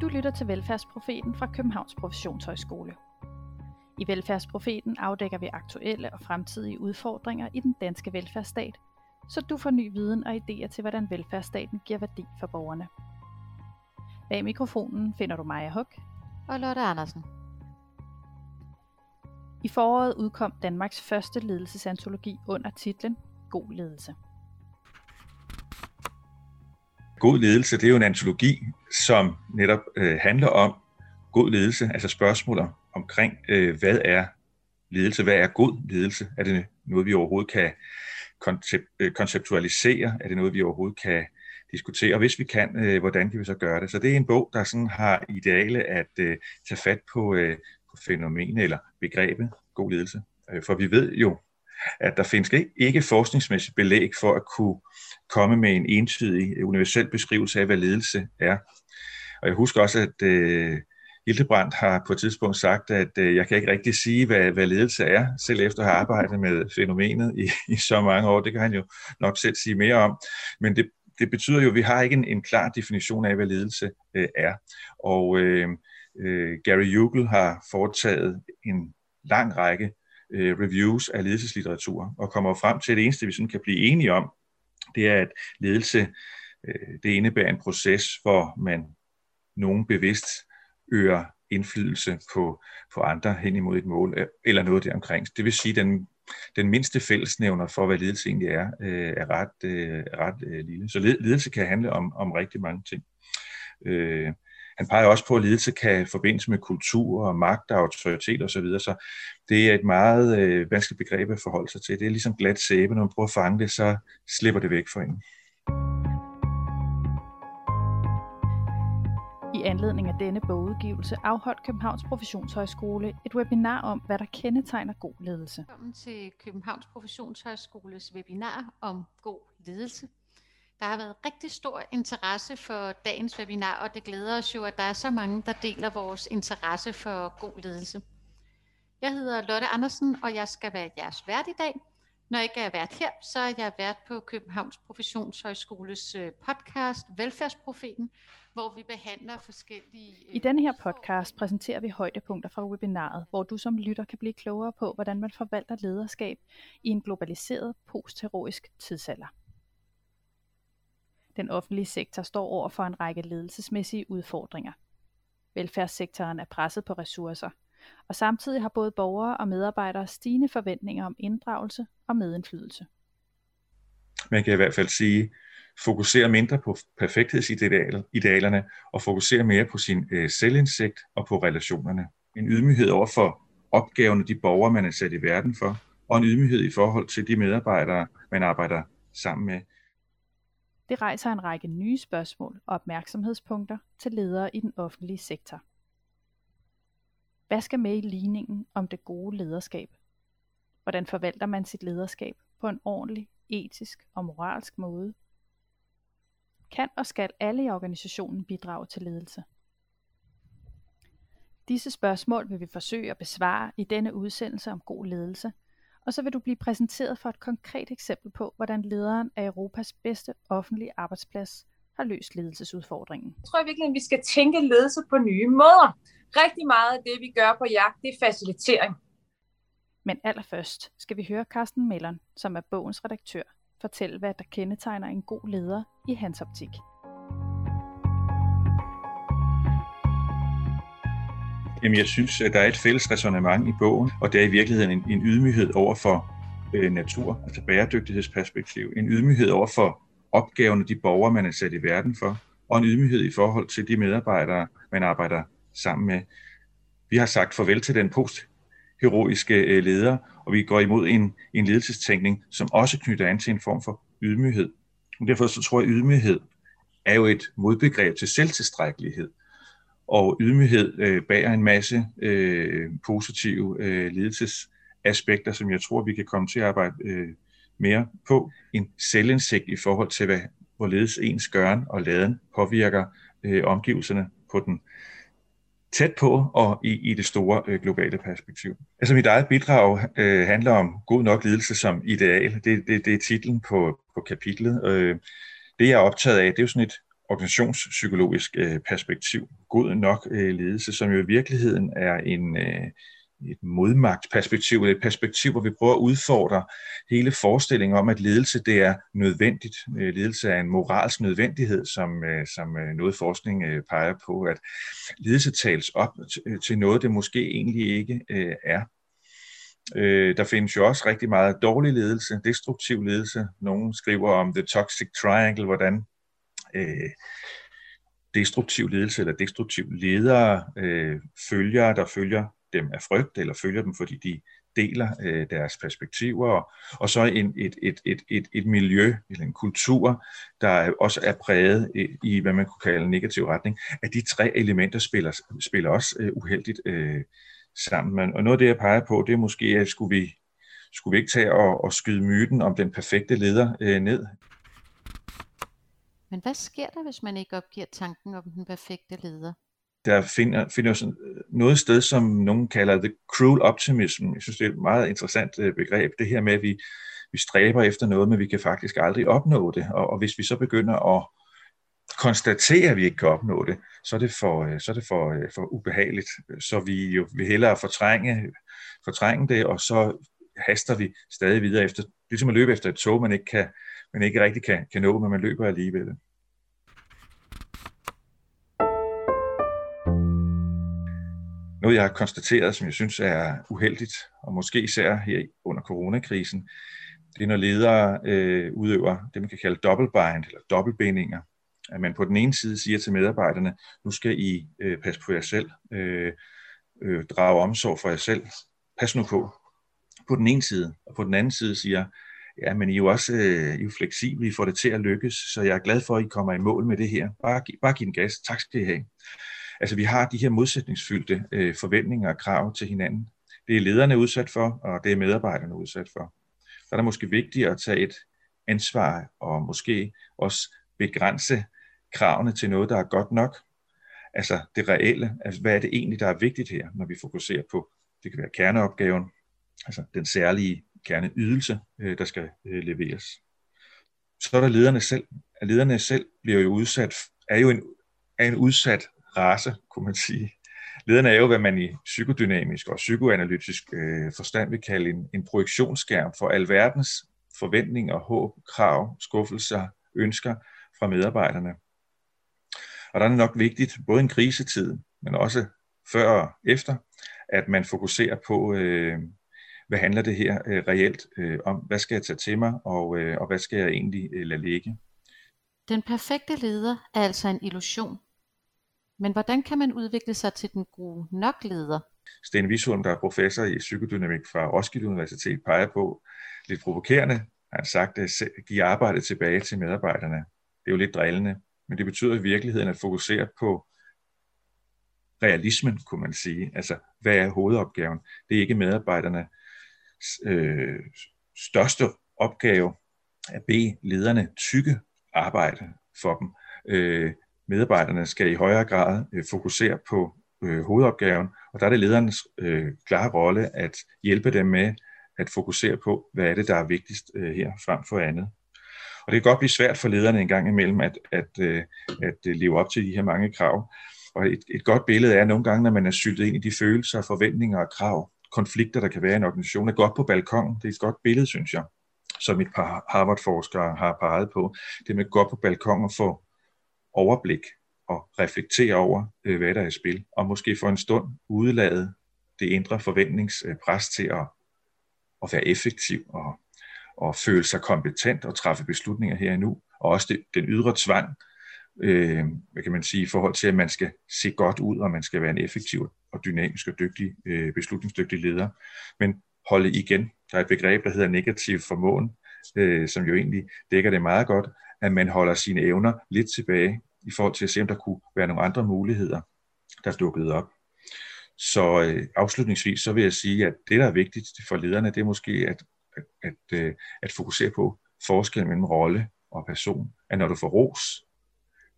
Du lytter til Velfærdsprofeten fra Københavns Professionshøjskole. I Velfærdsprofeten afdækker vi aktuelle og fremtidige udfordringer i den danske velfærdsstat, så du får ny viden og idéer til, hvordan velfærdsstaten giver værdi for borgerne. Bag mikrofonen finder du Maja Huk og Lotte Andersen. I foråret udkom Danmarks første ledelsesantologi under titlen God ledelse. God ledelse, det er jo en antologi, som netop øh, handler om god ledelse, altså spørgsmål omkring, øh, hvad er ledelse, hvad er god ledelse? Er det noget, vi overhovedet kan koncept, øh, konceptualisere? Er det noget, vi overhovedet kan diskutere? Og hvis vi kan, øh, hvordan kan vi så gøre det? Så det er en bog, der sådan har ideale at øh, tage fat på, øh, på fænomenet eller begrebet god ledelse. Øh, for vi ved jo, at der findes ikke forskningsmæssigt belæg for at kunne komme med en entydig, universel beskrivelse af, hvad ledelse er. Og jeg husker også, at øh, Hildebrandt har på et tidspunkt sagt, at øh, jeg kan ikke rigtig sige, hvad, hvad ledelse er, selv efter at have arbejdet med fænomenet i, i så mange år. Det kan han jo nok selv sige mere om. Men det, det betyder jo, at vi har ikke en, en klar definition af, hvad ledelse øh, er. Og øh, øh, Gary Ugel har foretaget en lang række øh, reviews af ledelseslitteratur, og kommer frem til, at det eneste, vi sådan kan blive enige om, det er, at ledelse øh, det indebærer en proces, hvor man nogen bevidst øger indflydelse på, på andre hen imod et mål, øh, eller noget deromkring. Det vil sige, at den, den mindste fællesnævner for, hvad ledelse egentlig er, øh, er ret, øh, ret øh, lille. Så ledelse kan handle om, om rigtig mange ting. Øh, han peger også på, at ledelse kan forbindes med kultur og magt og autoritet osv., så, videre. så det er et meget øh, vanskeligt begreb at forholde sig til. Det er ligesom glat sæbe, når man prøver at fange det, så slipper det væk for en. I anledning af denne bogudgivelse afholdt Københavns Professionshøjskole et webinar om, hvad der kendetegner god ledelse. Velkommen til Københavns Professionshøjskoles webinar om god ledelse. Der har været rigtig stor interesse for dagens webinar, og det glæder os jo, at der er så mange, der deler vores interesse for god ledelse. Jeg hedder Lotte Andersen, og jeg skal være jeres vært i dag. Når jeg ikke er vært her, så er jeg vært på Københavns Professionshøjskoles øh, podcast Velfærdsprofeten, hvor vi behandler forskellige... I denne her podcast præsenterer vi højdepunkter fra webinaret, hvor du som lytter kan blive klogere på, hvordan man forvalter lederskab i en globaliseret postheroisk tidsalder. Den offentlige sektor står over for en række ledelsesmæssige udfordringer. Velfærdssektoren er presset på ressourcer, og samtidig har både borgere og medarbejdere stigende forventninger om inddragelse og medindflydelse. Man kan i hvert fald sige, fokusere mindre på perfekthedsidealerne og fokusere mere på sin øh, selvindsigt og på relationerne. En ydmyghed over for opgaverne, de borgere, man er sat i verden for, og en ydmyghed i forhold til de medarbejdere, man arbejder sammen med. Det rejser en række nye spørgsmål og opmærksomhedspunkter til ledere i den offentlige sektor. Hvad skal med i ligningen om det gode lederskab? Hvordan forvalter man sit lederskab på en ordentlig, etisk og moralsk måde? Kan og skal alle i organisationen bidrage til ledelse? Disse spørgsmål vil vi forsøge at besvare i denne udsendelse om god ledelse – og så vil du blive præsenteret for et konkret eksempel på, hvordan lederen af Europas bedste offentlige arbejdsplads har løst ledelsesudfordringen. Jeg tror virkelig, at vi skal tænke ledelse på nye måder. Rigtig meget af det, vi gør på jagt, det er facilitering. Men allerførst skal vi høre Carsten Mellon, som er bogens redaktør, fortælle, hvad der kendetegner en god leder i hans optik. Jamen, jeg synes, at der er et fælles resonemang i bogen, og det er i virkeligheden en, en ydmyghed over for øh, natur, altså bæredygtighedsperspektiv, en ydmyghed over for opgaverne, de borgere, man er sat i verden for, og en ydmyghed i forhold til de medarbejdere, man arbejder sammen med. Vi har sagt farvel til den postheroiske øh, leder, og vi går imod en, en ledelsestænkning, som også knytter an til en form for ydmyghed. Og derfor så tror jeg, at ydmyghed er jo et modbegreb til selvtilstrækkelighed og ydmyghed øh, bærer en masse øh, positive øh, ledelsesaspekter, som jeg tror, vi kan komme til at arbejde øh, mere på. En selvindsigt i forhold til, hvad, hvorledes ens gøren og laden påvirker øh, omgivelserne på den tæt på og i, i det store øh, globale perspektiv. Altså mit eget bidrag øh, handler om god nok ledelse som ideal. Det, det, det er titlen på, på kapitlet. Øh, det jeg er optaget af, det er jo sådan et organisationspsykologisk øh, perspektiv. God nok øh, ledelse, som jo i virkeligheden er en, øh, et modmagtsperspektiv, et perspektiv, hvor vi prøver at udfordre hele forestillingen om, at ledelse det er nødvendigt. Øh, ledelse er en moralsk nødvendighed, som, øh, som øh, noget forskning øh, peger på, at ledelse tales op øh, til noget, det måske egentlig ikke øh, er. Der findes jo også rigtig meget dårlig ledelse, destruktiv ledelse. Nogle skriver om the toxic triangle, hvordan Øh, destruktiv ledelse eller destruktiv ledere, øh, følgere, der følger dem af frygt, eller følger dem, fordi de deler øh, deres perspektiver, og, og så en, et, et, et, et, et miljø eller en kultur, der også er præget i, i hvad man kunne kalde en negativ retning, at de tre elementer spiller, spiller også øh, uheldigt øh, sammen. Men, og noget af det, jeg peger på, det er måske, at skulle vi, skulle vi ikke tage og, og skyde myten om den perfekte leder øh, ned? Men hvad sker der, hvis man ikke opgiver tanken om den perfekte leder? der finder, finder sådan øh, noget sted, som nogen kalder the cruel optimism. Jeg synes, det er et meget interessant øh, begreb, det her med, at vi, vi stræber efter noget, men vi kan faktisk aldrig opnå det. Og, og hvis vi så begynder at konstatere, at vi ikke kan opnå det, så er det for, øh, så er det for, for ubehageligt. Så vi jo vil hellere fortrænge, fortrænge det, og så haster vi stadig videre efter, ligesom at løbe efter et tog, man ikke, kan, man ikke rigtig kan, kan nå, men man løber alligevel. Noget, jeg har konstateret, som jeg synes er uheldigt, og måske især her under coronakrisen, det er, når ledere øh, udøver det, man kan kalde dobbeltbind eller dobbeltbindinger. At man på den ene side siger til medarbejderne, nu skal I øh, passe på jer selv, øh, øh, drage omsorg for jer selv, pas nu på. På den ene side, og på den anden side siger, ja, men I er jo også øh, I er fleksible, I får det til at lykkes, så jeg er glad for, at I kommer i mål med det her. Bare, bare giv den gas. Tak skal I have. Altså vi har de her modsætningsfyldte øh, forventninger og krav til hinanden. Det er lederne udsat for, og det er medarbejderne udsat for. Så er det måske vigtigt at tage et ansvar og måske også begrænse kravene til noget, der er godt nok. Altså det reelle, altså hvad er det egentlig, der er vigtigt her, når vi fokuserer på, det kan være kerneopgaven, altså den særlige kerneydelse, øh, der skal øh, leveres. Så er der lederne selv. Lederne selv bliver jo udsat, er jo en, er en udsat race, kunne man sige. Lederne er jo, hvad man i psykodynamisk og psykoanalytisk øh, forstand vil kalde en, en projektionsskærm for alverdens forventninger, håb, krav, skuffelser, ønsker fra medarbejderne. Og der er det nok vigtigt, både i en krisetid, men også før og efter, at man fokuserer på, øh, hvad handler det her øh, reelt øh, om? Hvad skal jeg tage til mig, og, øh, og hvad skal jeg egentlig øh, lade ligge? Den perfekte leder er altså en illusion, men hvordan kan man udvikle sig til den gode nok leder? Sten Visholm, der er professor i psykodynamik fra Roskilde Universitet, peger på, lidt provokerende, har han sagt, at give arbejdet tilbage til medarbejderne. Det er jo lidt drillende, men det betyder i virkeligheden at fokusere på realismen, kunne man sige. Altså, hvad er hovedopgaven? Det er ikke medarbejderne øh, største opgave at bede lederne tykke arbejde for dem. Øh, medarbejderne skal i højere grad øh, fokusere på øh, hovedopgaven, og der er det lederens øh, klare rolle at hjælpe dem med at fokusere på, hvad er det, der er vigtigst øh, her frem for andet. Og det kan godt blive svært for lederne en gang imellem at, at, øh, at øh, leve op til de her mange krav. Og et, et godt billede er nogle gange, når man er syltet ind i de følelser, forventninger og krav, konflikter, der kan være i en organisation, er godt på balkon. Det er et godt billede, synes jeg, som et par Harvard-forskere har peget på. Det med at gå på balkongen og få overblik og reflektere over, øh, hvad der er i spil, og måske for en stund udlade det indre forventningspres øh, til at, at være effektiv og, og føle sig kompetent og træffe beslutninger her og nu, og også det, den ydre tvang, øh, hvad kan man sige, i forhold til, at man skal se godt ud, og man skal være en effektiv og dynamisk og dygtig, øh, beslutningsdygtig leder. Men holde igen, der er et begreb, der hedder negativ formåen, øh, som jo egentlig dækker det meget godt, at man holder sine evner lidt tilbage i forhold til at se, om der kunne være nogle andre muligheder, der dukkede op. Så øh, afslutningsvis så vil jeg sige, at det, der er vigtigt for lederne, det er måske at, at, at, øh, at fokusere på forskellen mellem rolle og person. At når du får ros,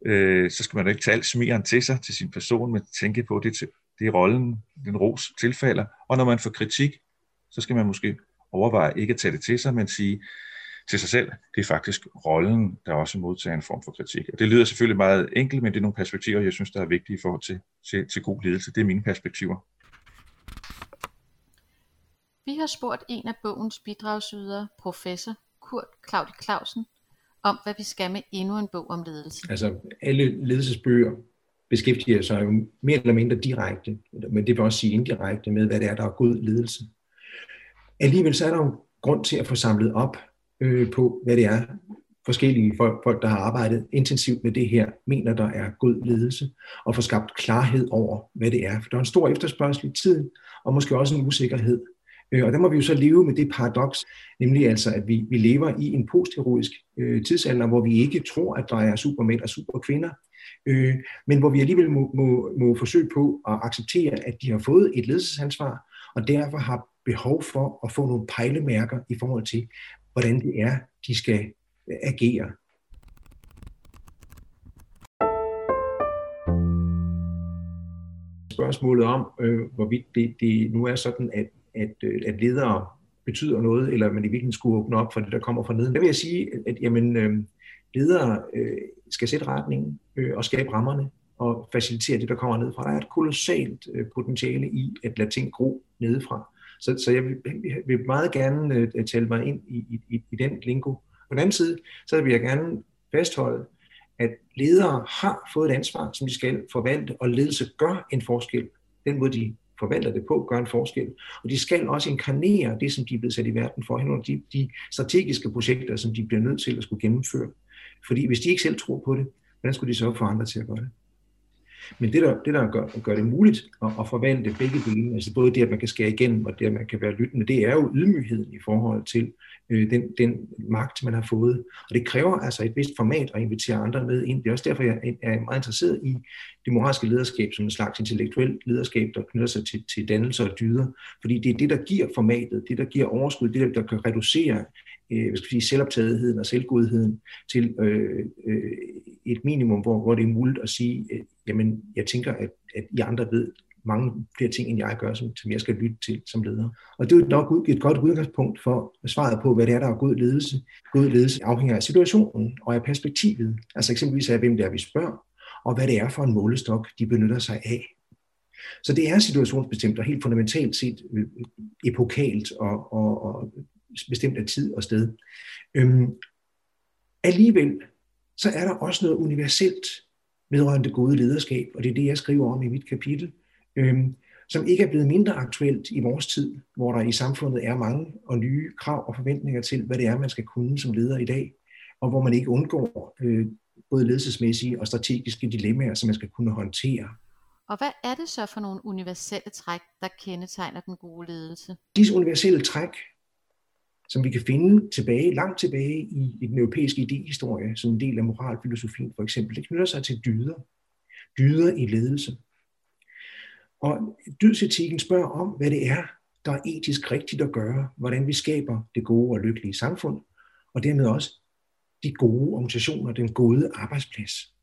øh, så skal man jo ikke tage alt smigeren til sig, til sin person, men tænke på, det, til det er rollen, den ros tilfalder. Og når man får kritik, så skal man måske overveje ikke at tage det til sig, men sige, til sig selv. Det er faktisk rollen, der også modtager en form for kritik. Og det lyder selvfølgelig meget enkelt, men det er nogle perspektiver, jeg synes, der er vigtige i forhold til, til, til god ledelse. Det er mine perspektiver. Vi har spurgt en af bogens bidragsydere, professor Kurt Claudi Clausen, om hvad vi skal med endnu en bog om ledelse. Altså alle ledelsesbøger beskæftiger sig jo mere eller mindre direkte, men det vil også sige indirekte med, hvad det er, der er god ledelse. Alligevel så er der jo grund til at få samlet op øh, på, hvad det er, forskellige folk, folk, der har arbejdet intensivt med det her, mener, der er god ledelse, og få skabt klarhed over, hvad det er. For der er en stor efterspørgsel i tiden, og måske også en usikkerhed. Øh, og der må vi jo så leve med det paradoks, nemlig altså, at vi, vi lever i en postheroisk øh, tidsalder, hvor vi ikke tror, at der er supermænd og superkvinder, øh, men hvor vi alligevel må, må, må forsøge på at acceptere, at de har fået et ledelsesansvar, og derfor har behov for at få nogle pejlemærker i forhold til, hvordan det er, de skal øh, agere. Spørgsmålet om, øh, hvorvidt det, det nu er sådan, at, at, øh, at ledere betyder noget, eller man i virkeligheden skulle åbne op for det, der kommer fra neden. Der vil jeg sige, at jamen, øh, ledere øh, skal sætte retningen øh, og skabe rammerne og facilitere det, der kommer ned fra. Der er et kolossalt øh, potentiale i at lade ting gro nedefra. Så, så jeg vil, vil meget gerne øh, tale mig ind i, i, i den lingo. På den anden side, så vil jeg gerne fastholde, at ledere har fået et ansvar, som de skal forvalte, og ledelse gør en forskel. Den måde, de forvalter det på, gør en forskel. Og de skal også inkarnere det, som de er blevet sat i verden for, henhold de, de strategiske projekter, som de bliver nødt til at skulle gennemføre. Fordi hvis de ikke selv tror på det, hvordan skulle de så få andre til at gøre det? Men det, der, det, der gør, gør det muligt at, at forvandle begge dele, altså både det, at man kan skære igennem, og det, at man kan være lyttende, det er jo ydmygheden i forhold til øh, den, den magt, man har fået. Og det kræver altså et vist format at invitere andre med ind. Det er også derfor, jeg er meget interesseret i det moralske lederskab som en slags intellektuelt lederskab, der knytter sig til, til dannelse og dyder. Fordi det er det, der giver formatet, det, der giver overskud, det, der, der kan reducere øh, hvad skal sige, selvoptagetheden og selvgodheden til øh, øh, et minimum, hvor, hvor det er muligt at sige, øh, jamen jeg tænker, at, at I andre ved mange flere ting, end jeg gør, som, som jeg skal lytte til som leder. Og det er nok et godt udgangspunkt for svaret på, hvad det er, der er god ledelse. God ledelse afhænger af situationen og af perspektivet. Altså eksempelvis af, hvem det er, vi spørger, og hvad det er for en målestok, de benytter sig af. Så det er situationsbestemt og helt fundamentalt set øh, øh, epokalt og, og, og bestemt af tid og sted. Øhm, alligevel så er der også noget universelt vedrørende det gode lederskab, og det er det, jeg skriver om i mit kapitel, øhm, som ikke er blevet mindre aktuelt i vores tid, hvor der i samfundet er mange og nye krav og forventninger til, hvad det er, man skal kunne som leder i dag, og hvor man ikke undgår øh, både ledelsesmæssige og strategiske dilemmaer, som man skal kunne håndtere. Og hvad er det så for nogle universelle træk, der kendetegner den gode ledelse? Disse universelle træk som vi kan finde tilbage, langt tilbage i, i den europæiske idehistorie, som en del af moralfilosofien for eksempel. Det knytter sig til dyder. Dyder i ledelse. Og dydsetikken spørger om, hvad det er, der er etisk rigtigt at gøre, hvordan vi skaber det gode og lykkelige samfund, og dermed også de gode organisationer, den gode arbejdsplads.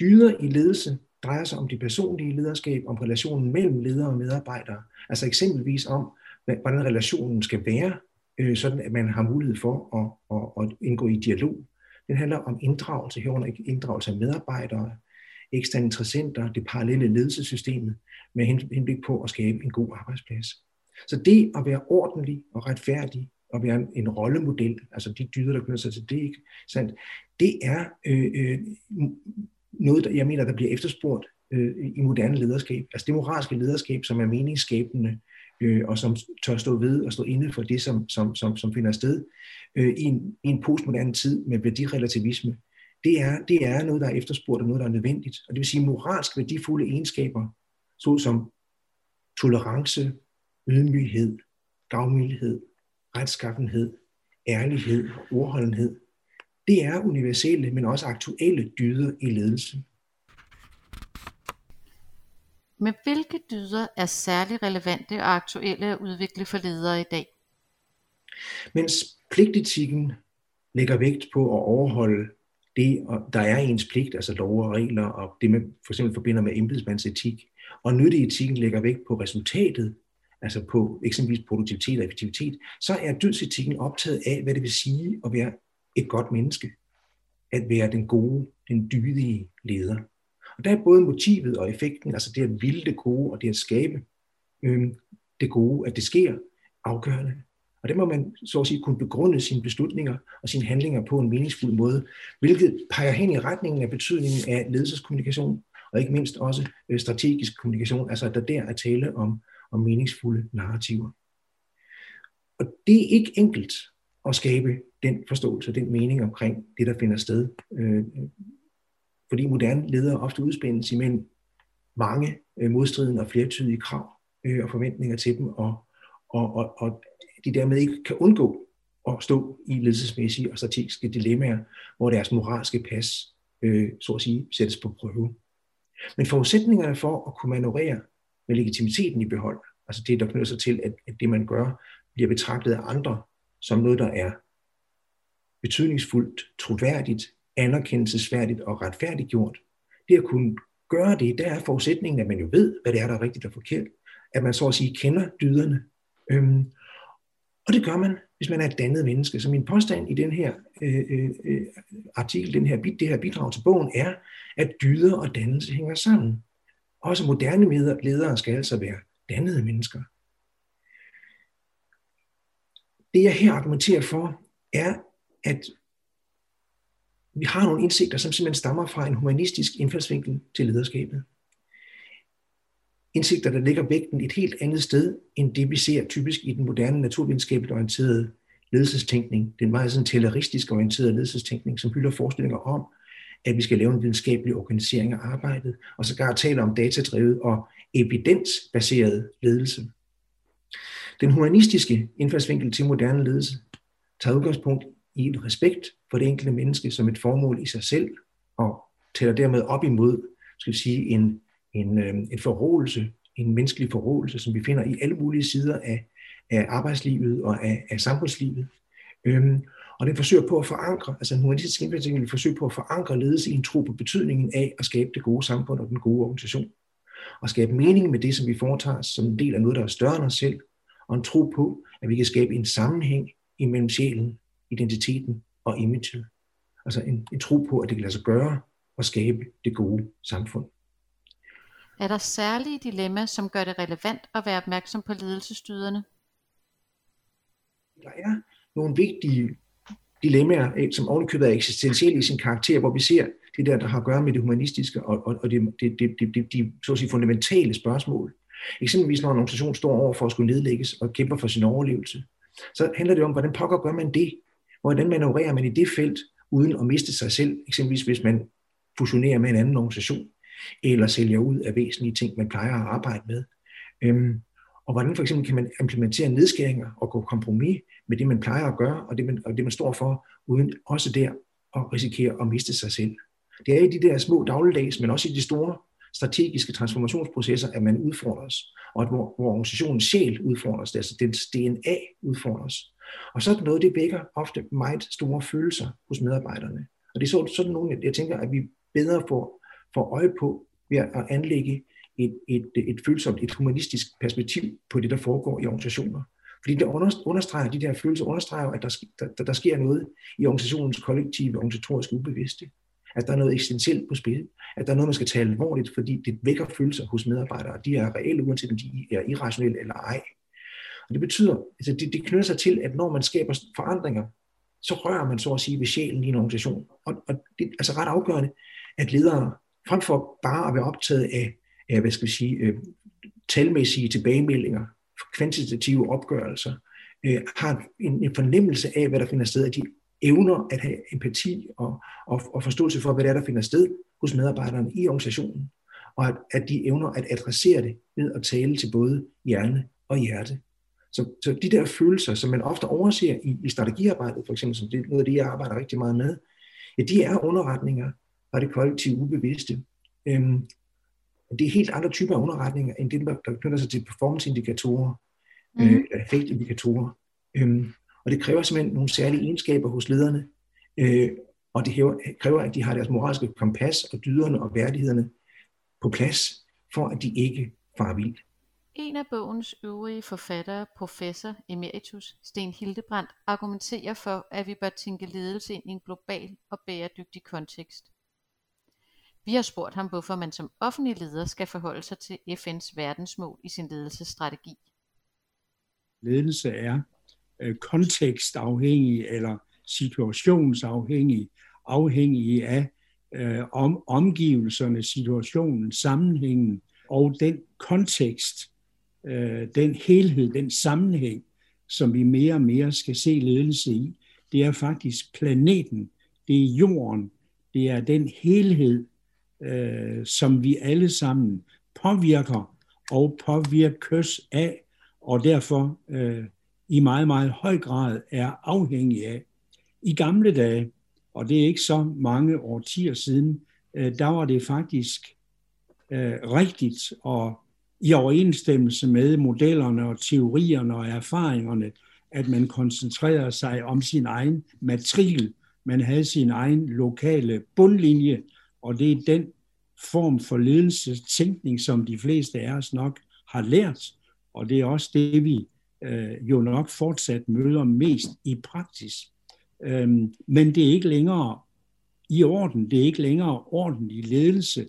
Dyder i ledelse drejer sig om det personlige lederskab, om relationen mellem ledere og medarbejdere, altså eksempelvis om, hvordan relationen skal være øh, sådan at man har mulighed for at, at, at indgå i dialog. Den handler om inddragelse, herunder inddragelse af medarbejdere, eksterne interessenter, det parallelle ledelsessystemet, med henblik på at skabe en god arbejdsplads. Så det at være ordentlig og retfærdig, og være en, en rollemodel, altså de dyder, der knytter sig til det, ikke sandt? det er øh, øh, noget, der, jeg mener, der bliver efterspurgt øh, i moderne lederskab. Altså det moralske lederskab, som er meningsskabende, øh, og som tør stå ved og stå inde for det, som, som, som, som finder sted øh, i, en, i en postmoderne tid med værdirelativisme, det er, det er noget, der er efterspurgt og noget, der er nødvendigt. Og det vil sige moralsk værdifulde egenskaber, såsom tolerance, ydmyghed, gavmildhed, retskaffenhed, ærlighed og ordholdenhed, det er universelle, men også aktuelle dyder i ledelsen. Men hvilke dyder er særlig relevante og aktuelle at udvikle for ledere i dag? Mens pligtetikken lægger vægt på at overholde det, der er ens pligt, altså lov og regler, og det man for eksempel forbinder med embedsmandsetik, og nytteetikken lægger vægt på resultatet, altså på eksempelvis produktivitet og effektivitet, så er dødsetikken optaget af, hvad det vil sige at være et godt menneske. At være den gode, den dydige leder. Og der er både motivet og effekten, altså det at ville det gode og det at skabe øh, det gode, at det sker, afgørende. Og det må man så at sige kunne begrunde sine beslutninger og sine handlinger på en meningsfuld måde, hvilket peger hen i retningen af betydningen af ledelseskommunikation, og ikke mindst også øh, strategisk kommunikation, altså at der der er tale om, om meningsfulde narrativer. Og det er ikke enkelt at skabe den forståelse, den mening omkring det, der finder sted. Øh, fordi moderne ledere ofte udspændes imellem mange øh, modstridende og flertydige krav øh, og forventninger til dem, og, og, og, og de dermed ikke kan undgå at stå i ledelsesmæssige og strategiske dilemmaer, hvor deres moralske pas, øh, så at sige, sættes på prøve. Men forudsætningerne for at kunne manøvrere med legitimiteten i behold, altså det, der knytter sig til, at, at det, man gør, bliver betragtet af andre som noget, der er betydningsfuldt, troværdigt, anerkendelsesværdigt og retfærdigt gjort. Det at kunne gøre det, der er forudsætningen, at man jo ved, hvad det er, der er rigtigt og forkert. At man så at sige kender dyderne. Øhm, og det gør man, hvis man er et dannet menneske. Så min påstand i den her øh, øh, øh artikel, den her, det her bidrag til bogen, er, at dyder og dannelse hænger sammen. Også moderne ledere skal altså være dannede mennesker. Det jeg her argumenterer for, er, at vi har nogle indsigter, som simpelthen stammer fra en humanistisk indfaldsvinkel til lederskabet. Indsigter, der ligger vægten et helt andet sted, end det vi ser typisk i den moderne naturvidenskabeligt orienterede ledelsestænkning, den meget sådan telleristisk orienterede ledelsestænkning, som hylder forestillinger om, at vi skal lave en videnskabelig organisering af arbejdet, og så gar tale om datadrevet og evidensbaseret ledelse. Den humanistiske indfaldsvinkel til moderne ledelse tager udgangspunkt i en respekt for det enkelte menneske som et formål i sig selv, og tæller dermed op imod skal vi sige, en, en, øh, en forrådelse, en menneskelig forrådelse, som vi finder i alle mulige sider af, af arbejdslivet og af, af samfundslivet. Øhm, og den forsøger på at forankre, altså en humanistisk indfaldsvinkel vil forsøge på at forankre ledelse i en tro på betydningen af at skabe det gode samfund og den gode organisation. Og skabe mening med det, som vi foretager som en del af noget, der er større end os selv, og en tro på, at vi kan skabe en sammenhæng imellem sjælen, identiteten og imaget. Altså en, en tro på, at det kan lade sig gøre at skabe det gode samfund. Er der særlige dilemmaer, som gør det relevant at være opmærksom på ledelsesstyderne? Der er nogle vigtige dilemmaer, øh, som ovenikøbet er eksistentielle i sin karakter, hvor vi ser det der, der har at gøre med det humanistiske og, og, og det, det, det, det, det, de så at sige, fundamentale spørgsmål. Eksempelvis når en organisation står over for at skulle nedlægges og kæmper for sin overlevelse, så handler det om, hvordan pokker gør man det? Hvordan manøvrerer man i det felt, uden at miste sig selv, eksempelvis hvis man fusionerer med en anden organisation, eller sælger ud af væsentlige ting, man plejer at arbejde med. Øhm, og hvordan for eksempel kan man implementere nedskæringer og gå kompromis med det, man plejer at gøre, og det, man, og det, man står for, uden også der at risikere at miste sig selv. Det er i de der små dagligdags, men også i de store strategiske transformationsprocesser, at man udfordres, og at hvor, hvor organisationens sjæl udfordres, altså dens DNA udfordres. Og sådan noget, det vækker ofte meget store følelser hos medarbejderne. Og det er sådan nogle, jeg tænker, at vi bedre får, får øje på ved at anlægge et, et, et følsomt, et humanistisk perspektiv på det, der foregår i organisationer. Fordi det understreger, de der følelser understreger, at der, der, der sker noget i organisationens kollektive, organisatoriske ubevidste. At der er noget eksistentielt på spil. At der er noget, man skal tage alvorligt, fordi det vækker følelser hos medarbejdere. De er reelle, uanset om de er irrationelle eller ej. Og det betyder, altså det, det knytter sig til, at når man skaber forandringer, så rører man så at sige ved sjælen i en organisation. Og, og det er altså ret afgørende, at ledere, frem for bare at være optaget af, af hvad skal vi sige, øh, talmæssige tilbagemeldinger, kvantitative opgørelser, øh, har en, en fornemmelse af, hvad der finder sted, at de evner at have empati og, og, og forståelse for, hvad det er, der finder sted hos medarbejderne i organisationen, og at, at de evner at adressere det ved at tale til både hjerne og hjerte. Så, så de der følelser, som man ofte overser i, i strategiarbejdet, for eksempel, som det er noget af det, jeg arbejder rigtig meget med, ja, de er underretninger fra det kollektive ubevidste. Øhm, det er helt andre typer af underretninger, end det, der knytter sig til performanceindikatorer, mm. øh, eller effektindikatorer. Øhm, og det kræver simpelthen nogle særlige egenskaber hos lederne, øh, og det kræver, at de har deres moralske kompas og dyderne og værdighederne på plads, for at de ikke farer vildt. En af bogens øvrige forfattere, professor emeritus Sten Hildebrandt, argumenterer for, at vi bør tænke ledelse ind i en global og bæredygtig kontekst. Vi har spurgt ham, hvorfor man som offentlig leder skal forholde sig til FN's verdensmål i sin ledelsesstrategi. Ledelse er øh, kontekstafhængig eller situationsafhængig, afhængig af øh, om, omgivelserne, situationen, sammenhængen og den kontekst, øh, den helhed, den sammenhæng, som vi mere og mere skal se ledelse i, det er faktisk planeten, det er jorden, det er den helhed, øh, som vi alle sammen påvirker og påvirkes af, og derfor øh, i meget, meget høj grad er afhængig af. I gamle dage, og det er ikke så mange årtier siden, øh, der var det faktisk øh, rigtigt og i overensstemmelse med modellerne og teorierne og erfaringerne, at man koncentrerede sig om sin egen matrikel. Man havde sin egen lokale bundlinje, og det er den form for ledelsestænkning, som de fleste af os nok har lært, og det er også det, vi øh, jo nok fortsat møder mest i praksis. Øhm, men det er ikke længere i orden, det er ikke længere ordentlig ledelse,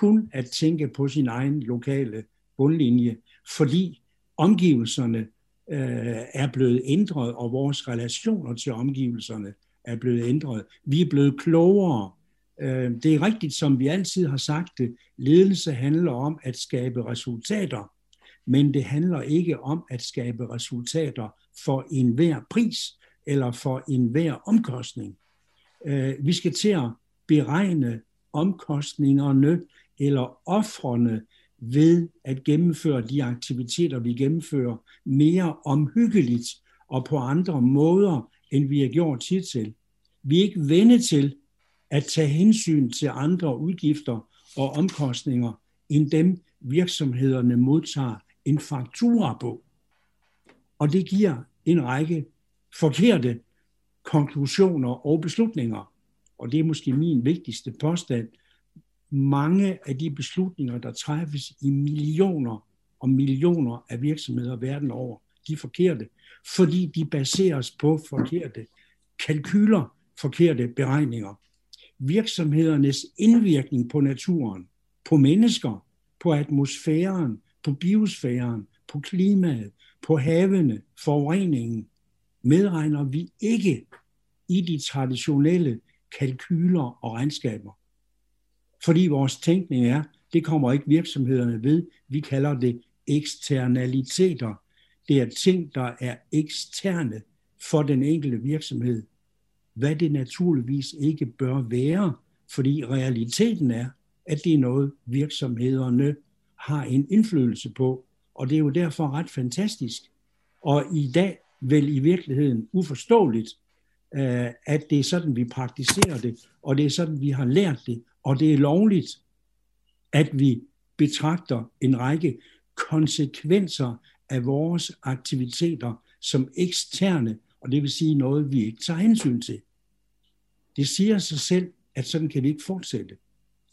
kun at tænke på sin egen lokale bundlinje, fordi omgivelserne øh, er blevet ændret, og vores relationer til omgivelserne er blevet ændret. Vi er blevet klogere. Øh, det er rigtigt, som vi altid har sagt det, ledelse handler om at skabe resultater, men det handler ikke om at skabe resultater for enhver pris eller for enhver omkostning. Øh, vi skal til at beregne omkostningerne eller offrene ved at gennemføre de aktiviteter, vi gennemfører, mere omhyggeligt og på andre måder, end vi har gjort tid til. Vi er ikke vende til at tage hensyn til andre udgifter og omkostninger, end dem virksomhederne modtager en faktura på. Og det giver en række forkerte konklusioner og beslutninger. Og det er måske min vigtigste påstand, mange af de beslutninger, der træffes i millioner og millioner af virksomheder verden over, de er forkerte, fordi de baseres på forkerte kalkyler, forkerte beregninger. Virksomhedernes indvirkning på naturen, på mennesker, på atmosfæren, på biosfæren, på klimaet, på havene, forureningen, medregner vi ikke i de traditionelle kalkyler og regnskaber. Fordi vores tænkning er, det kommer ikke virksomhederne ved. Vi kalder det eksternaliteter. Det er ting, der er eksterne for den enkelte virksomhed. Hvad det naturligvis ikke bør være, fordi realiteten er, at det er noget, virksomhederne har en indflydelse på. Og det er jo derfor ret fantastisk. Og i dag vel i virkeligheden uforståeligt, øh, at det er sådan, vi praktiserer det, og det er sådan, vi har lært det, og det er lovligt, at vi betragter en række konsekvenser af vores aktiviteter som eksterne, og det vil sige noget, vi ikke tager hensyn til. Det siger sig selv, at sådan kan vi ikke fortsætte.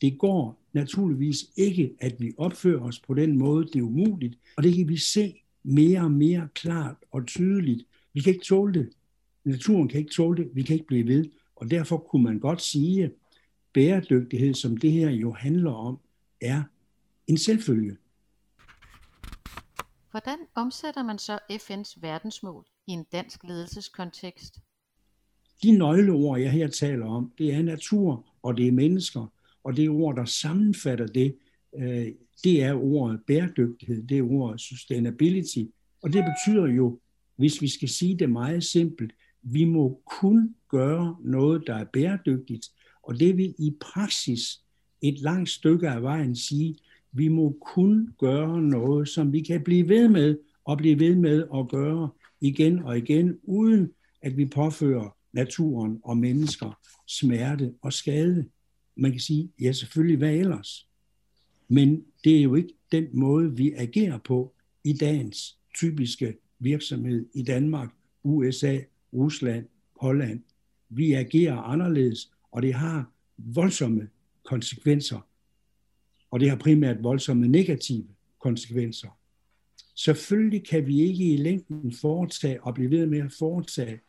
Det går naturligvis ikke, at vi opfører os på den måde, det er umuligt, og det kan vi se mere og mere klart og tydeligt. Vi kan ikke tåle det. Naturen kan ikke tåle det. Vi kan ikke blive ved. Og derfor kunne man godt sige, bæredygtighed, som det her jo handler om, er en selvfølge. Hvordan omsætter man så FN's verdensmål i en dansk ledelseskontekst? De nøgleord, jeg her taler om, det er natur, og det er mennesker, og det ord, der sammenfatter det. Øh, det er ordet bæredygtighed, det er ordet sustainability, og det betyder jo, hvis vi skal sige det meget simpelt, vi må kun gøre noget, der er bæredygtigt, og det vil i praksis et langt stykke af vejen sige, vi må kun gøre noget, som vi kan blive ved med, og blive ved med at gøre igen og igen, uden at vi påfører naturen og mennesker smerte og skade. Man kan sige, ja selvfølgelig, hvad ellers? Men det er jo ikke den måde, vi agerer på i dagens typiske virksomhed i Danmark, USA, Rusland, Holland. Vi agerer anderledes, og det har voldsomme konsekvenser. Og det har primært voldsomme negative konsekvenser. Selvfølgelig kan vi ikke i længden foretage og blive ved med at foretage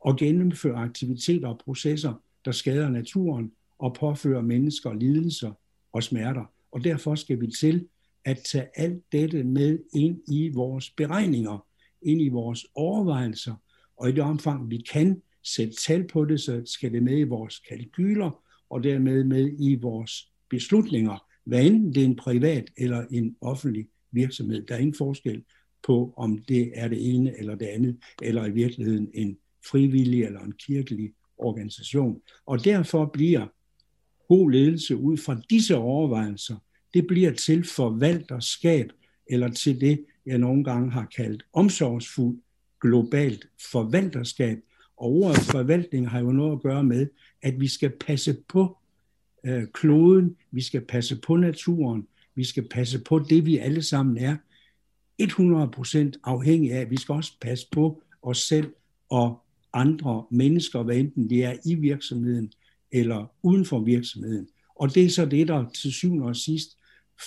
og gennemføre aktiviteter og processer, der skader naturen og påfører mennesker lidelser og smerter. Og derfor skal vi til at tage alt dette med ind i vores beregninger, ind i vores overvejelser, og i det omfang vi kan sætte tal på det, så skal det med i vores kalkyler, og dermed med i vores beslutninger, hvad enten det er en privat eller en offentlig virksomhed. Der er ingen forskel på, om det er det ene eller det andet, eller i virkeligheden en frivillig eller en kirkelig organisation. Og derfor bliver god ledelse ud fra disse overvejelser, det bliver til forvalterskab, eller til det, jeg nogle gange har kaldt omsorgsfuld globalt forvalterskab. Og forvaltning har jo noget at gøre med, at vi skal passe på øh, kloden, vi skal passe på naturen, vi skal passe på det, vi alle sammen er 100% afhængige af. Vi skal også passe på os selv og andre mennesker, hvad enten det er i virksomheden eller uden for virksomheden. Og det er så det, der til syvende og sidst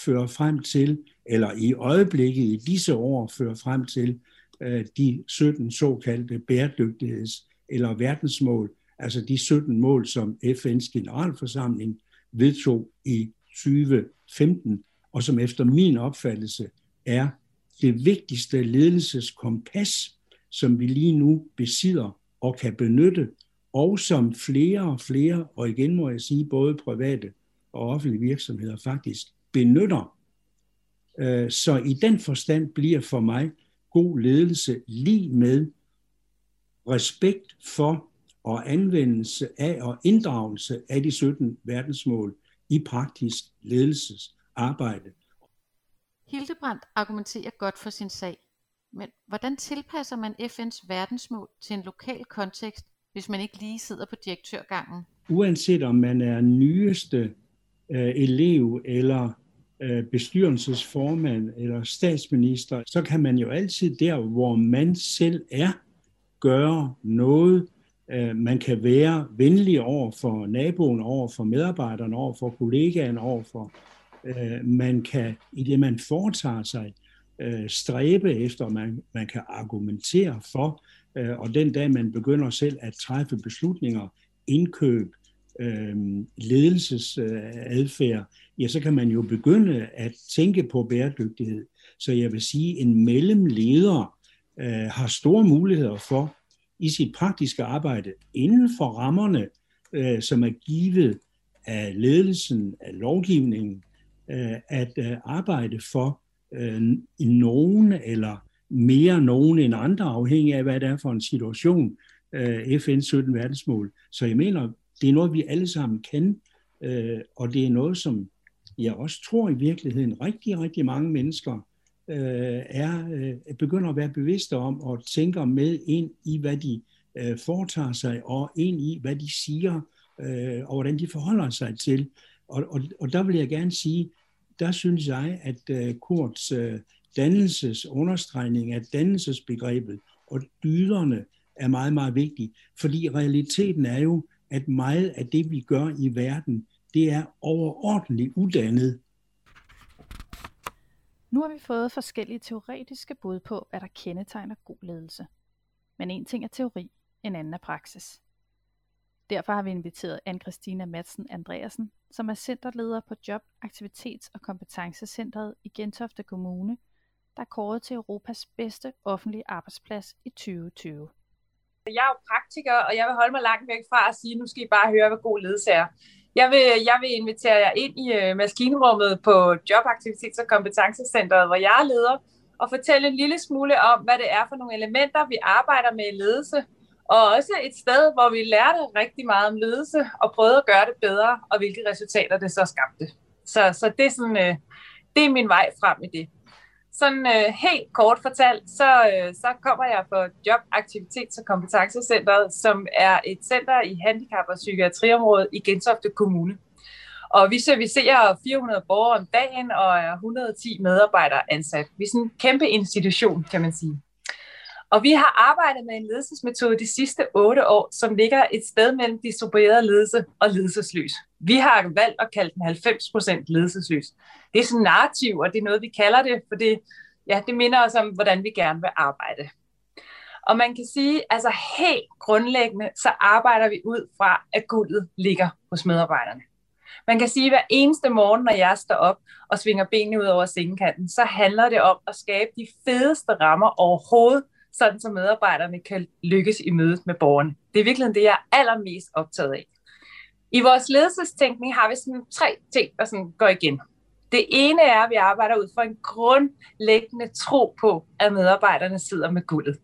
fører frem til, eller i øjeblikket i disse år fører frem til øh, de 17 såkaldte bæredygtigheds- eller verdensmål, altså de 17 mål, som FN's generalforsamling vedtog i 2015, og som efter min opfattelse er det vigtigste ledelseskompas, som vi lige nu besidder og kan benytte, og som flere og flere, og igen må jeg sige, både private og offentlige virksomheder faktisk benytter. Øh, så i den forstand bliver for mig god ledelse lige med respekt for og anvendelse af og inddragelse af de 17 verdensmål i praktisk ledelsesarbejde. Hildebrandt argumenterer godt for sin sag, men hvordan tilpasser man FN's verdensmål til en lokal kontekst, hvis man ikke lige sidder på direktørgangen? Uanset om man er nyeste øh, elev eller øh, bestyrelsesformand eller statsminister, så kan man jo altid der, hvor man selv er, gøre noget. Øh, man kan være venlig over for naboen, over for medarbejderne, over for kollegaen, over for øh, man kan, i det man foretager sig, øh, stræbe efter, man, man kan argumentere for, og den dag man begynder selv at træffe beslutninger, indkøb, øh, ledelsesadfærd, ja, så kan man jo begynde at tænke på bæredygtighed. Så jeg vil sige, en mellemleder øh, har store muligheder for i sit praktiske arbejde inden for rammerne, øh, som er givet af ledelsen, af lovgivningen, øh, at øh, arbejde for øh, nogen eller mere nogen end andre, afhængig af hvad det er for en situation, øh, FN 17 verdensmål. Så jeg mener, det er noget, vi alle sammen kan, øh, og det er noget, som jeg også tror i virkeligheden rigtig, rigtig mange mennesker øh, er øh, begynder at være bevidste om og tænker med ind i, hvad de øh, foretager sig, og ind i, hvad de siger, øh, og hvordan de forholder sig til. Og, og, og der vil jeg gerne sige, der synes jeg, at øh, Kurts øh, dannelses understregning af dannelsesbegrebet og dyderne er meget, meget vigtig. Fordi realiteten er jo, at meget af det, vi gør i verden, det er overordentligt uddannet. Nu har vi fået forskellige teoretiske bud på, hvad der kendetegner god ledelse. Men en ting er teori, en anden er praksis. Derfor har vi inviteret Anne-Christina Madsen Andreasen, som er centerleder på Job-, Aktivitets- og Kompetencecentret i Gentofte Kommune, der er kåret til Europas bedste offentlige arbejdsplads i 2020. Jeg er jo praktiker, og jeg vil holde mig langt væk fra at sige, nu skal I bare høre, hvad god ledelse er. Jeg vil, jeg vil invitere jer ind i øh, maskinrummet på Jobaktivitets- og Kompetencecentret, hvor jeg er leder, og fortælle en lille smule om, hvad det er for nogle elementer, vi arbejder med i ledelse, og også et sted, hvor vi lærte rigtig meget om ledelse, og prøvede at gøre det bedre, og hvilke resultater det så skabte. Så, så det, er sådan, øh, det er min vej frem i det. Sådan øh, helt kort fortalt, så, øh, så kommer jeg fra Job, Aktivitets- og Kompetencecentret, som er et center i handicap- og psykiatriområdet i Gentofte Kommune. Og vi servicerer 400 borgere om dagen og er 110 medarbejdere ansat. Vi er sådan en kæmpe institution, kan man sige. Og vi har arbejdet med en ledelsesmetode de sidste otte år, som ligger et sted mellem distribueret ledelse og ledelsesløs. Vi har valgt at kalde den 90% ledelsesløs. Det er sådan narrativ, og det er noget, vi kalder det, for det, Ja, det minder os om, hvordan vi gerne vil arbejde. Og man kan sige, altså helt grundlæggende, så arbejder vi ud fra, at guldet ligger hos medarbejderne. Man kan sige, at hver eneste morgen, når jeg står op og svinger benene ud over sengekanten, så handler det om at skabe de fedeste rammer overhovedet, sådan så medarbejderne kan lykkes i mødet med borgerne. Det er virkelig det, jeg er allermest optaget af. I vores ledelsestænkning har vi sådan tre ting, der sådan går igen. Det ene er, at vi arbejder ud fra en grundlæggende tro på, at medarbejderne sidder med guldet.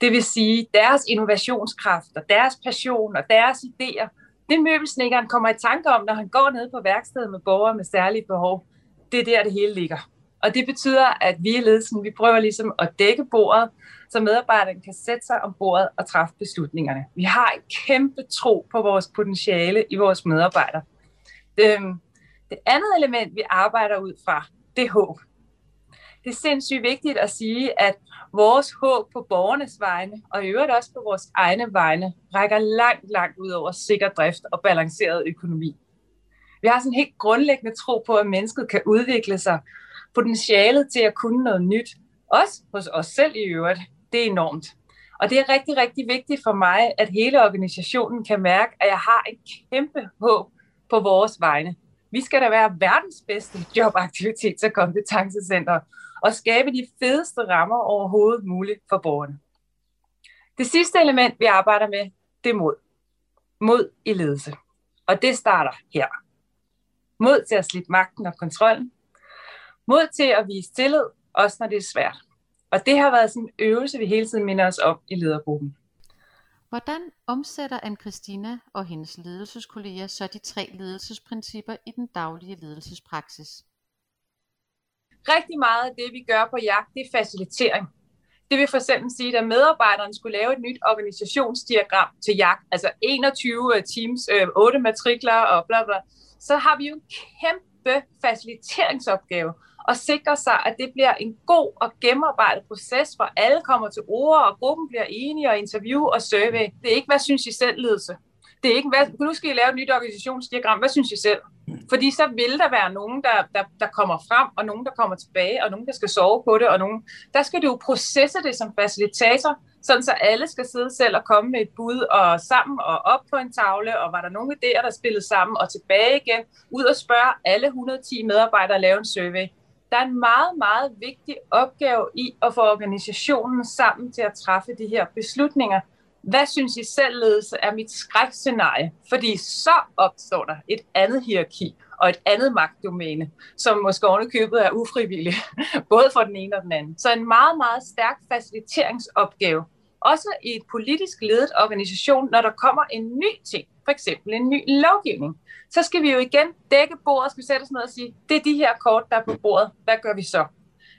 Det vil sige, deres innovationskraft og deres passion og deres idéer, det møbelsnikkeren kommer i tanke om, når han går ned på værkstedet med borgere med særlige behov, det er der, det hele ligger. Og det betyder, at vi i ledelsen, vi prøver ligesom at dække bordet, så medarbejderne kan sætte sig om bordet og træffe beslutningerne. Vi har en kæmpe tro på vores potentiale i vores medarbejdere. Det, det andet element, vi arbejder ud fra, det er håb. Det er sindssygt vigtigt at sige, at vores håb på borgernes vegne, og i øvrigt også på vores egne vegne, rækker langt, langt ud over sikker drift og balanceret økonomi. Vi har sådan en helt grundlæggende tro på, at mennesket kan udvikle sig. Potentialet til at kunne noget nyt, også hos os selv i øvrigt, det er enormt. Og det er rigtig, rigtig vigtigt for mig, at hele organisationen kan mærke, at jeg har et kæmpe håb på vores vegne. Vi skal da være verdens bedste jobaktivitets- og kompetencecenter og skabe de fedeste rammer overhovedet muligt for borgerne. Det sidste element, vi arbejder med, det er mod. Mod i ledelse. Og det starter her. Mod til at slippe magten og kontrollen. Mod til at vise tillid, også når det er svært. Og det har været sådan en øvelse, vi hele tiden minder os om i ledergruppen. Hvordan omsætter Anne-Christina og hendes ledelseskolleger så de tre ledelsesprincipper i den daglige ledelsespraksis? Rigtig meget af det, vi gør på jagt, det er facilitering. Det vil for eksempel sige, at medarbejderne skulle lave et nyt organisationsdiagram til jagt, altså 21 teams, 8 matrikler og bla bla, så har vi jo en kæmpe faciliteringsopgave og sikre sig, at det bliver en god og gennemarbejdet proces, hvor alle kommer til ord, og gruppen bliver enige og interview og survey. Det er ikke, hvad synes I selv, ledelse? Det er ikke, hvad, nu skal I lave et nyt organisationsdiagram, hvad synes I selv? Fordi så vil der være nogen, der, der, der kommer frem, og nogen, der kommer tilbage, og nogen, der skal sove på det, og nogen, der skal du jo processe det som facilitator, sådan så alle skal sidde selv og komme med et bud og sammen og op på en tavle, og var der nogle idéer, der spillede sammen, og tilbage igen, ud og spørge alle 110 medarbejdere at lave en survey der er en meget, meget vigtig opgave i at få organisationen sammen til at træffe de her beslutninger. Hvad synes I selv, ledelse, er mit skrækscenarie? Fordi så opstår der et andet hierarki og et andet magtdomæne, som måske ovenikøbet er ufrivilligt, både for den ene og den anden. Så en meget, meget stærk faciliteringsopgave, også i et politisk ledet organisation, når der kommer en ny ting, for eksempel en ny lovgivning så skal vi jo igen dække bordet, skal vi sætte os ned og sige, det er de her kort, der er på bordet, hvad gør vi så?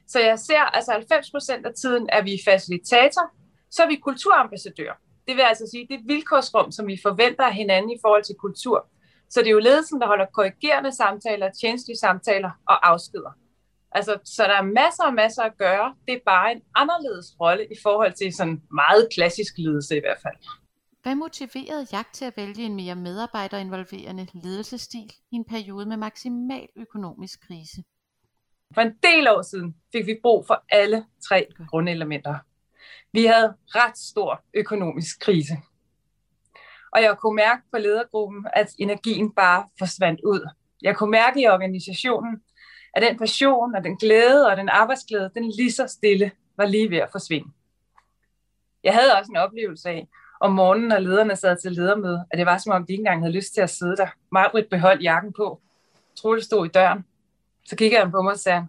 Så jeg ser, altså 90% af tiden er vi facilitator, så er vi kulturambassadør. Det vil altså sige, det er vilkårsrum, som vi forventer af hinanden i forhold til kultur. Så det er jo ledelsen, der holder korrigerende samtaler, tjenestlige samtaler og afskeder. Altså, så der er masser og masser at gøre. Det er bare en anderledes rolle i forhold til sådan meget klassisk ledelse i hvert fald. Hvad motiverede Jagt til at vælge en mere medarbejderinvolverende ledelsesstil i en periode med maksimal økonomisk krise? For en del år siden fik vi brug for alle tre grundelementer. Vi havde ret stor økonomisk krise. Og jeg kunne mærke på ledergruppen, at energien bare forsvandt ud. Jeg kunne mærke i organisationen, at den passion og den glæde og den arbejdsglæde, den lige så stille var lige ved at forsvinde. Jeg havde også en oplevelse af, om morgenen, når lederne sad til ledermøde, at det var som om, de ikke engang havde lyst til at sidde der. Margrit beholdt jakken på. Troede stod i døren. Så kiggede han på mig og sagde,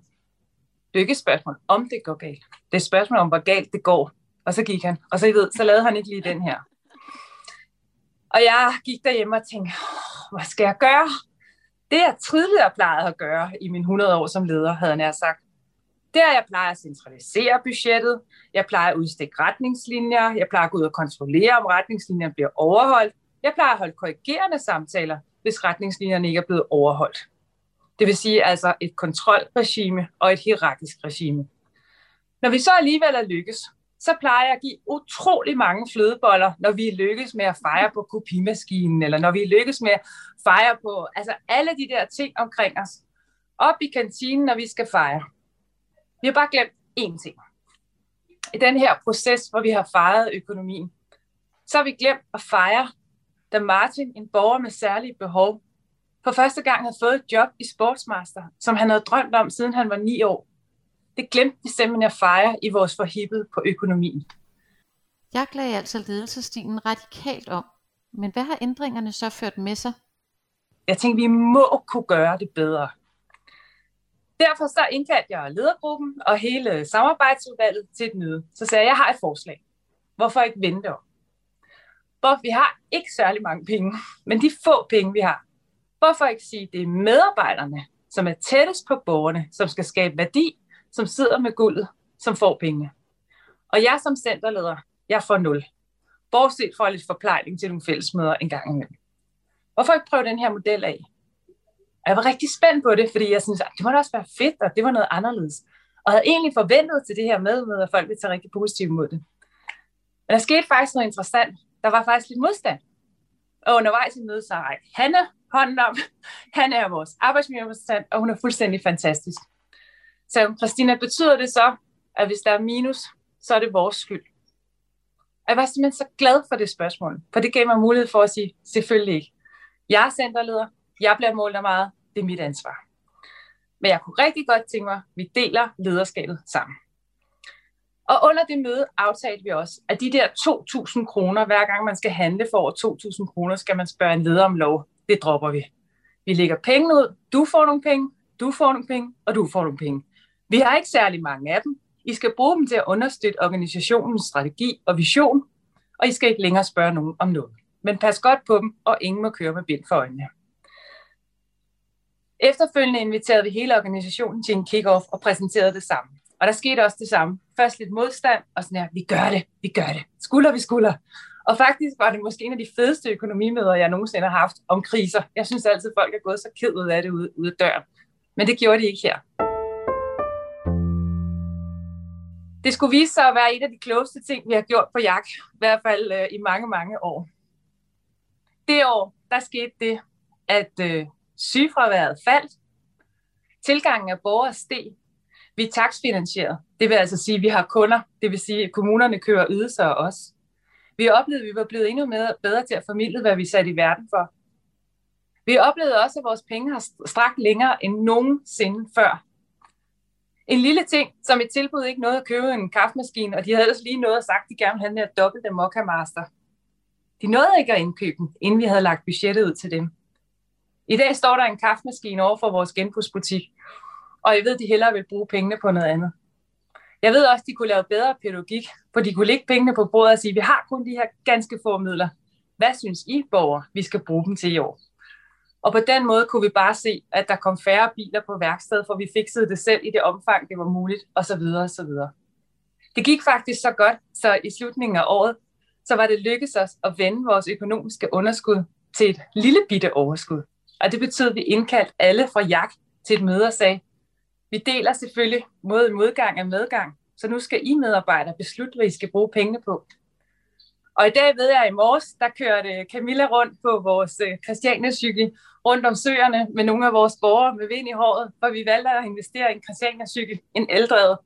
det er ikke et spørgsmål, om det går galt. Det er et spørgsmål om, hvor galt det går. Og så gik han. Og så, I ved, så lavede han ikke lige den her. Og jeg gik derhjemme og tænkte, hvad skal jeg gøre? Det jeg tidligere plejede at gøre i mine 100 år som leder, havde jeg sagt, det er, jeg plejer at centralisere budgettet, jeg plejer at udstikke retningslinjer, jeg plejer at gå ud og kontrollere, om retningslinjerne bliver overholdt, jeg plejer at holde korrigerende samtaler, hvis retningslinjerne ikke er blevet overholdt. Det vil sige altså et kontrolregime og et hierarkisk regime. Når vi så alligevel er lykkes, så plejer jeg at give utrolig mange flødeboller, når vi lykkes med at fejre på kopimaskinen, eller når vi lykkes med at fejre på altså alle de der ting omkring os. Op i kantinen, når vi skal fejre. Vi har bare glemt én ting. I den her proces, hvor vi har fejret økonomien, så har vi glemt at fejre, da Martin, en borger med særlige behov, for første gang havde fået et job i Sportsmaster, som han havde drømt om, siden han var ni år. Det glemte vi simpelthen at fejre i vores forhippet på økonomien. Jeg lagde altså ledelsestilen radikalt om. Men hvad har ændringerne så ført med sig? Jeg tænkte, vi må kunne gøre det bedre. Derfor så indkaldte jeg ledergruppen og hele samarbejdsudvalget til et møde. Så sagde jeg, jeg har et forslag. Hvorfor ikke vente om? Hvor vi har ikke særlig mange penge, men de få penge, vi har. Hvorfor ikke sige, det er medarbejderne, som er tættest på borgerne, som skal skabe værdi, som sidder med guldet, som får pengene. Og jeg som centerleder, jeg får nul. Bortset fra lidt forplejning til nogle fællesmøder en gang imellem. Hvorfor ikke prøve den her model af? Og jeg var rigtig spændt på det, fordi jeg synes, at det må da også være fedt, og det var noget anderledes. Og havde egentlig forventet til det her med, med at folk ville tage rigtig positivt imod det. Men der skete faktisk noget interessant. Der var faktisk lidt modstand. Og undervejs i mødet så jeg, Hanne, hånden om, han er vores arbejdsmiljørepræsentant, og hun er fuldstændig fantastisk. Så Christina, betyder det så, at hvis der er minus, så er det vores skyld? Og jeg var simpelthen så glad for det spørgsmål, for det gav mig mulighed for at sige, selvfølgelig ikke. Jeg er centerleder, jeg bliver målt af meget, det er mit ansvar. Men jeg kunne rigtig godt tænke mig, at vi deler lederskabet sammen. Og under det møde aftalte vi også, at de der 2.000 kroner, hver gang man skal handle for over 2.000 kroner, skal man spørge en leder om lov. Det dropper vi. Vi lægger penge ud, du får nogle penge, du får nogle penge, og du får nogle penge. Vi har ikke særlig mange af dem. I skal bruge dem til at understøtte organisationens strategi og vision, og I skal ikke længere spørge nogen om noget. Men pas godt på dem, og ingen må køre med bind for øjnene. Efterfølgende inviterede vi hele organisationen til en kick-off og præsenterede det samme. Og der skete også det samme. Først lidt modstand, og sådan her, vi gør det, vi gør det. Skulder vi skulder. Og faktisk var det måske en af de fedeste økonomimøder, jeg nogensinde har haft om kriser. Jeg synes altid, folk er gået så ked ud af det ude, ude af døren. Men det gjorde de ikke her. Det skulle vise sig at være et af de klogeste ting, vi har gjort på jagt, i hvert fald øh, i mange, mange år. Det år, der skete det, at øh, sygefraværet faldt, tilgangen af borgere steg, vi er taksfinansieret. Det vil altså sige, at vi har kunder, det vil sige, at kommunerne kører ydelser af os. Vi oplevede, at vi var blevet endnu bedre til at formidle, hvad vi satte i verden for. Vi oplevede også, at vores penge har strakt længere end nogensinde før. En lille ting, som et tilbud ikke nåede at købe en kaffemaskine, og de havde ellers lige noget at sagt, de gerne ville have den her dobbelte Mokka Master. De nåede ikke at indkøbe den, inden vi havde lagt budgettet ud til dem. I dag står der en kaffemaskine over for vores genbrugsbutik, og jeg ved, at de hellere vil bruge pengene på noget andet. Jeg ved også, at de kunne lave bedre pædagogik, for de kunne lægge pengene på bordet og sige, at vi har kun de her ganske få midler. Hvad synes I, borgere, vi skal bruge dem til i år? Og på den måde kunne vi bare se, at der kom færre biler på værkstedet, for vi fikset det selv i det omfang, det var muligt, osv. videre. Det gik faktisk så godt, så i slutningen af året, så var det lykkedes os at vende vores økonomiske underskud til et lille bitte overskud. Og det betød, at vi indkaldte alle fra JAK til et møde og sagde, vi deler selvfølgelig mod modgang og medgang, så nu skal I medarbejdere beslutte, hvad I skal bruge pengene på. Og i dag ved jeg, at i morges, der kørte Camilla rundt på vores øh, Christiania-cykel rundt om søerne med nogle af vores borgere med vind i håret, for vi valgte at investere i en Christiania-cykel, en eldrevet.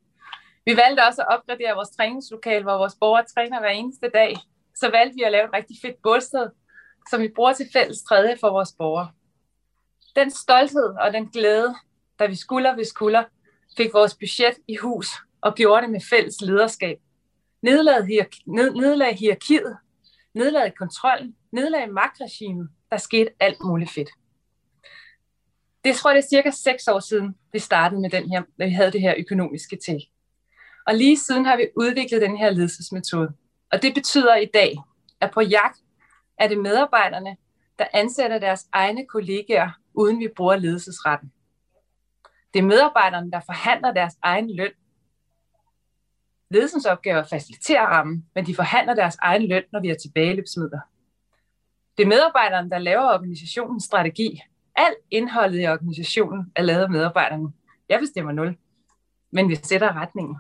Vi valgte også at opgradere vores træningslokal, hvor vores borgere træner hver eneste dag. Så valgte vi at lave et rigtig fedt bålsted, som vi bruger til fælles træde for vores borgere. Den stolthed og den glæde, da vi skulder ved skulder fik vores budget i hus og gjorde det med fælles lederskab. Nedlagde, hierarki, ned, nedlag hierarkiet, nedlagde kontrollen, nedlagde magtregimet. Der skete alt muligt fedt. Det tror jeg, det er cirka seks år siden, vi startede med den her, da vi havde det her økonomiske til. Og lige siden har vi udviklet den her ledelsesmetode. Og det betyder i dag, at på jagt er det medarbejderne, der ansætter deres egne kollegaer, uden vi bruger ledelsesretten. Det er medarbejderne, der forhandler deres egen løn. Ledelsens opgave er at facilitere rammen, men de forhandler deres egen løn, når vi har tilbageløbsmidler. Det er medarbejderne, der laver organisationens strategi. Alt indholdet i organisationen er lavet af medarbejderne. Jeg bestemmer nul, men vi sætter retningen.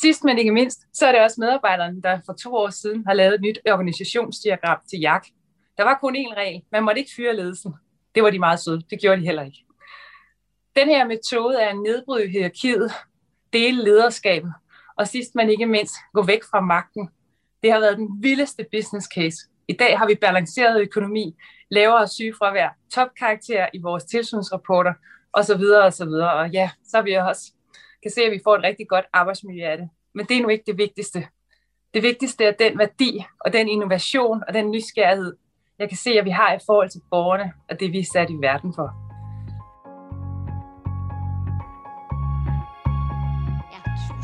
Sidst men ikke mindst, så er det også medarbejderne, der for to år siden har lavet et nyt organisationsdiagram til JAK. Der var kun én regel. Man måtte ikke fyre ledelsen. Det var de meget søde. Det gjorde de heller ikke. Den her metode er at nedbryde hierarkiet dele lederskabet, og sidst men ikke mindst gå væk fra magten. Det har været den vildeste business case. I dag har vi balanceret økonomi, lavere sygefravær, topkarakter i vores tilsynsrapporter osv. osv. Og ja, så har vi også kan se, at vi får et rigtig godt arbejdsmiljø af det. Men det er nu ikke det vigtigste. Det vigtigste er den værdi og den innovation og den nysgerrighed, jeg kan se, at vi har i forhold til borgerne og det, vi er sat i verden for.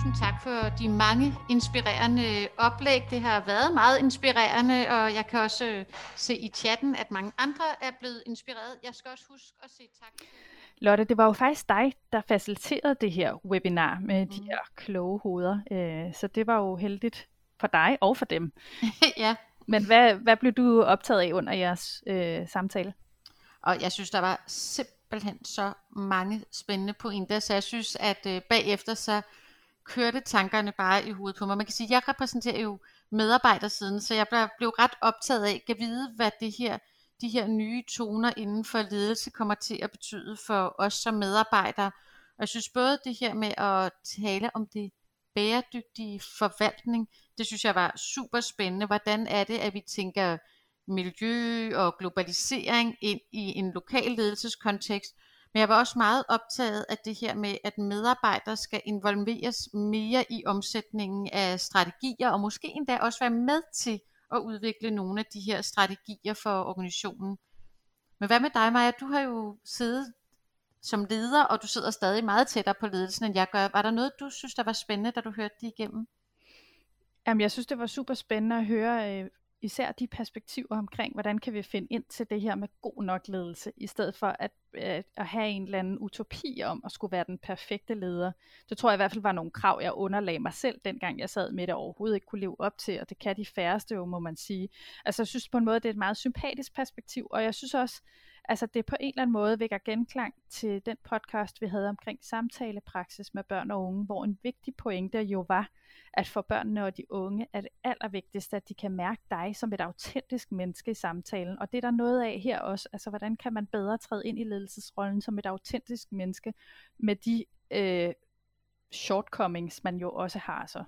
tusind tak for de mange inspirerende oplæg. Det har været meget inspirerende, og jeg kan også øh, se i chatten, at mange andre er blevet inspireret. Jeg skal også huske at sige tak. Lotte, det var jo faktisk dig, der faciliterede det her webinar med mm. de her kloge hoveder, øh, så det var jo heldigt for dig og for dem. ja. Men hvad, hvad blev du optaget af under jeres øh, samtale? Og jeg synes, der var simpelthen så mange spændende pointer, så jeg synes, at øh, bagefter så kørte tankerne bare i hovedet på mig. Man kan sige, at jeg repræsenterer jo medarbejdersiden, så jeg blev ret optaget af at vide, hvad det her, de her nye toner inden for ledelse kommer til at betyde for os som medarbejdere. Og jeg synes både det her med at tale om det bæredygtige forvaltning, det synes jeg var super spændende. Hvordan er det, at vi tænker miljø og globalisering ind i en lokal ledelseskontekst, men jeg var også meget optaget af det her med, at medarbejdere skal involveres mere i omsætningen af strategier, og måske endda også være med til at udvikle nogle af de her strategier for organisationen. Men hvad med dig, Maja? Du har jo siddet som leder, og du sidder stadig meget tættere på ledelsen, end jeg gør. Var der noget, du synes, der var spændende, da du hørte det igennem? Jamen, jeg synes, det var super spændende at høre, øh, især de perspektiver omkring, hvordan kan vi finde ind til det her med god nok ledelse, i stedet for at, at, at have en eller anden utopi om at skulle være den perfekte leder. Det tror jeg i hvert fald var nogle krav, jeg underlagde mig selv, dengang jeg sad med det overhovedet ikke kunne leve op til, og det kan de færreste jo, må man sige. Altså jeg synes på en måde, det er et meget sympatisk perspektiv, og jeg synes også, altså det på en eller anden måde vækker genklang til den podcast, vi havde omkring samtalepraksis med børn og unge, hvor en vigtig pointe jo var, at for børnene og de unge er det allervigtigste, at de kan mærke dig som et autentisk menneske i samtalen. Og det er der noget af her også. Altså, hvordan kan man bedre træde ind i ledelsesrollen som et autentisk menneske med de øh, shortcomings, man jo også har så.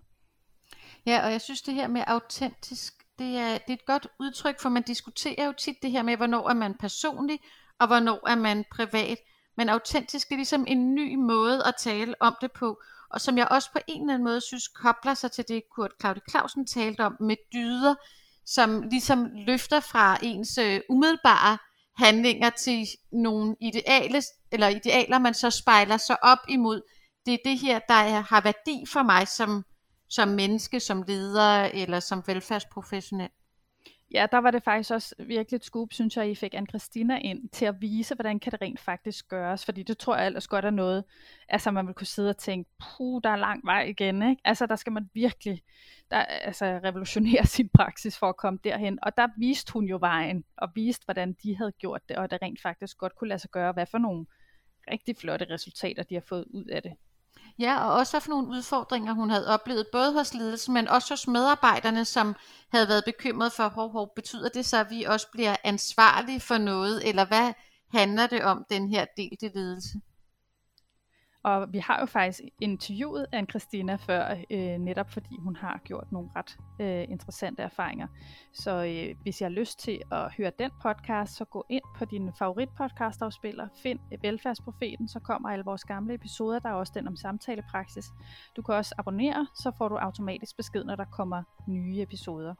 Ja, og jeg synes det her med autentisk, det er, det er et godt udtryk, for man diskuterer jo tit det her med, hvornår er man personlig, og hvornår er man privat. Men autentisk er ligesom en ny måde at tale om det på og som jeg også på en eller anden måde synes kobler sig til det, Kurt Claudia Clausen talte om med dyder, som ligesom løfter fra ens øh, umiddelbare handlinger til nogle ideale, eller idealer, man så spejler sig op imod. Det er det her, der har værdi for mig som, som menneske, som leder eller som velfærdsprofessionel. Ja, der var det faktisk også virkelig et scoop, synes jeg, I fik anne Christina ind til at vise, hvordan kan det rent faktisk gøres, fordi det tror jeg ellers godt er noget, altså man vil kunne sidde og tænke, puh, der er lang vej igen, ikke? Altså der skal man virkelig der, altså, revolutionere sin praksis for at komme derhen, og der viste hun jo vejen, og viste, hvordan de havde gjort det, og det rent faktisk godt kunne lade sig gøre, hvad for nogle rigtig flotte resultater, de har fået ud af det. Ja, og også hvad for nogle udfordringer hun havde oplevet, både hos ledelsen, men også hos medarbejderne, som havde været bekymret for, hov, hov, betyder det så, at vi også bliver ansvarlige for noget, eller hvad handler det om, den her delte ledelse? Og vi har jo faktisk interviewet anne Christina før, øh, netop fordi hun har gjort nogle ret øh, interessante erfaringer. Så øh, hvis jeg har lyst til at høre den podcast, så gå ind på din favoritpodcastafspiller, find øh, Velfærdsprofeten, så kommer alle vores gamle episoder, der er også den om samtalepraksis. Du kan også abonnere, så får du automatisk besked, når der kommer nye episoder.